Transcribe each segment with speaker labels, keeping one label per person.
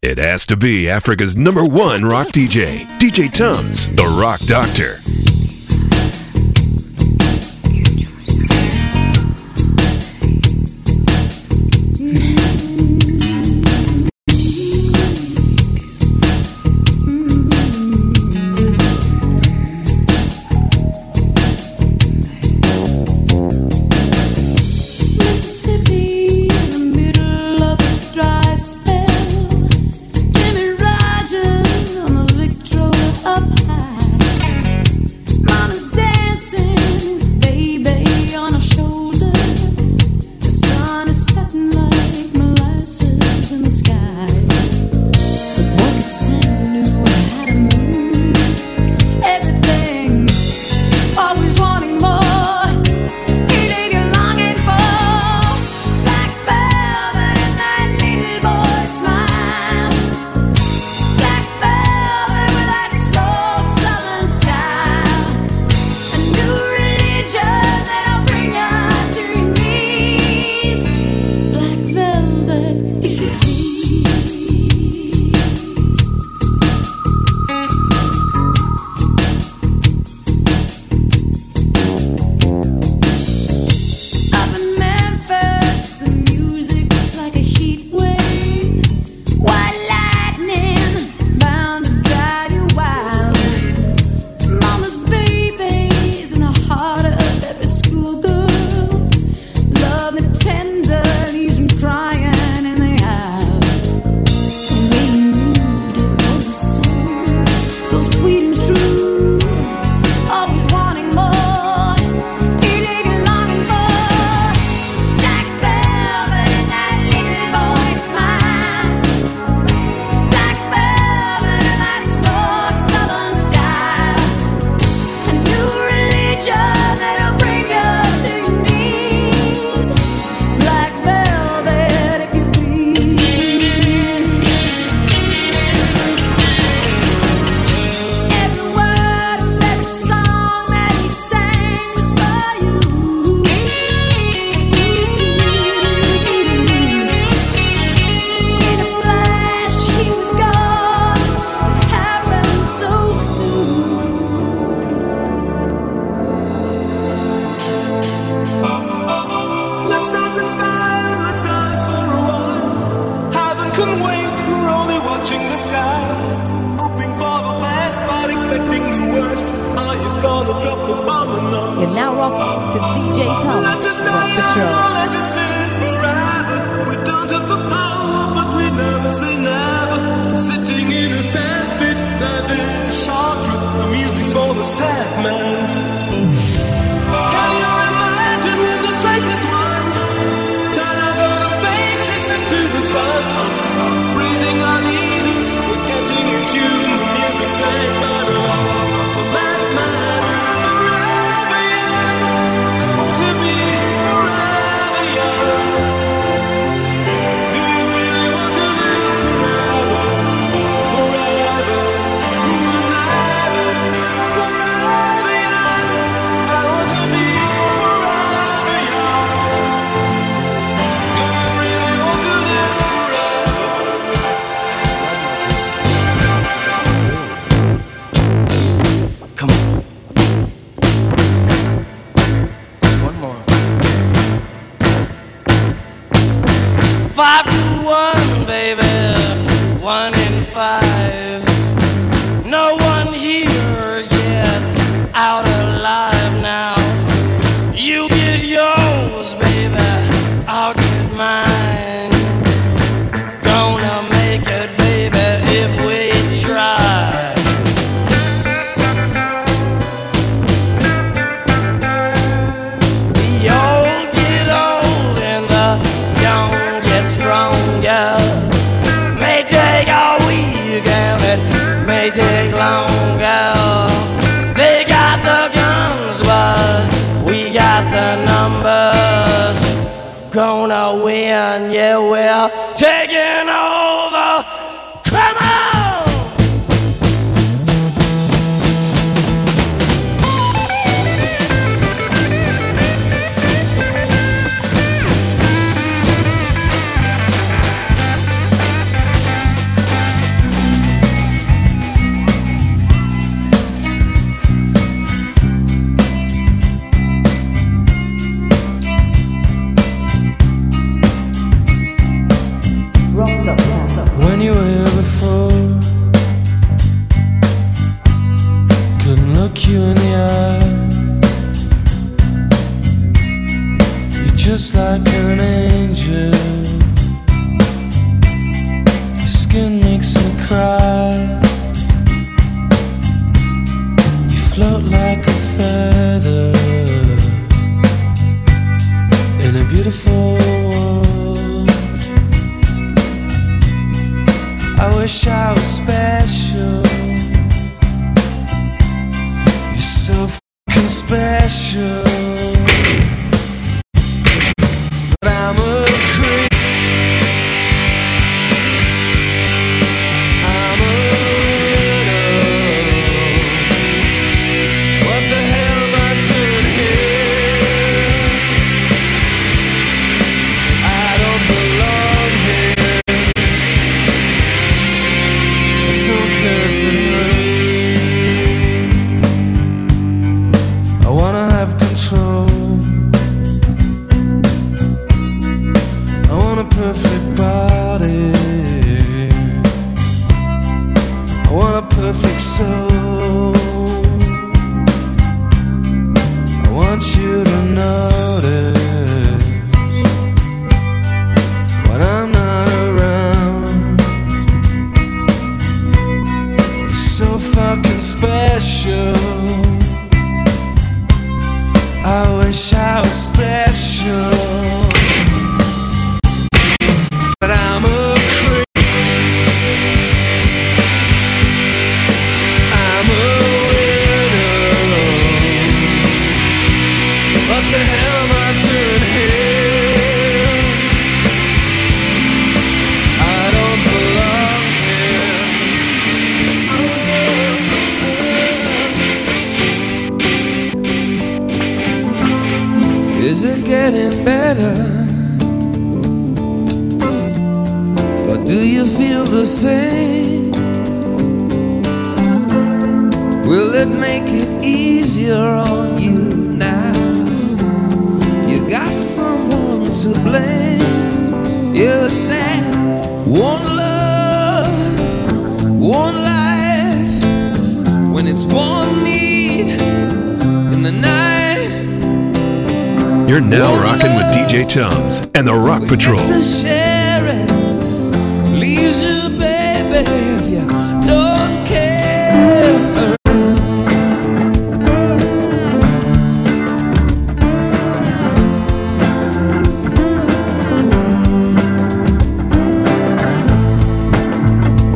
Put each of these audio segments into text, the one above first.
Speaker 1: It has to be Africa's number one rock DJ, DJ Tumz, the Rock Doctor.
Speaker 2: only watching the skies, hoping for the best but expecting the worst. Are you gonna drop the bomb or not?
Speaker 3: You're now rocking to DJ
Speaker 2: Tom. Let's just gonna win, yeah, well. I
Speaker 4: Is it getting better?
Speaker 1: You're now rocking with DJ Tumz and the Rock Patrol.
Speaker 4: get to share it. Leaves you, baby, if you don't care.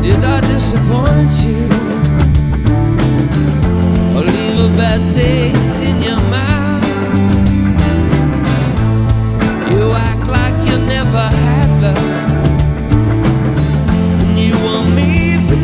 Speaker 4: Did I disappoint you? Or leave a bad taste in your mouth?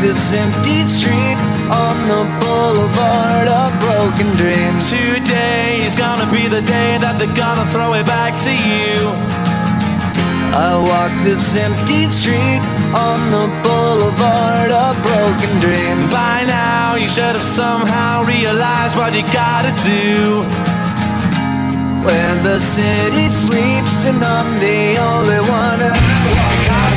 Speaker 5: This empty street on the boulevard of broken dreams.
Speaker 6: Today is gonna be the day that they're gonna throw it back to you.
Speaker 5: I walk this empty street on the boulevard of broken dreams.
Speaker 6: By now, you should have somehow realized what you gotta do.
Speaker 5: When the city sleeps and I'm the only one.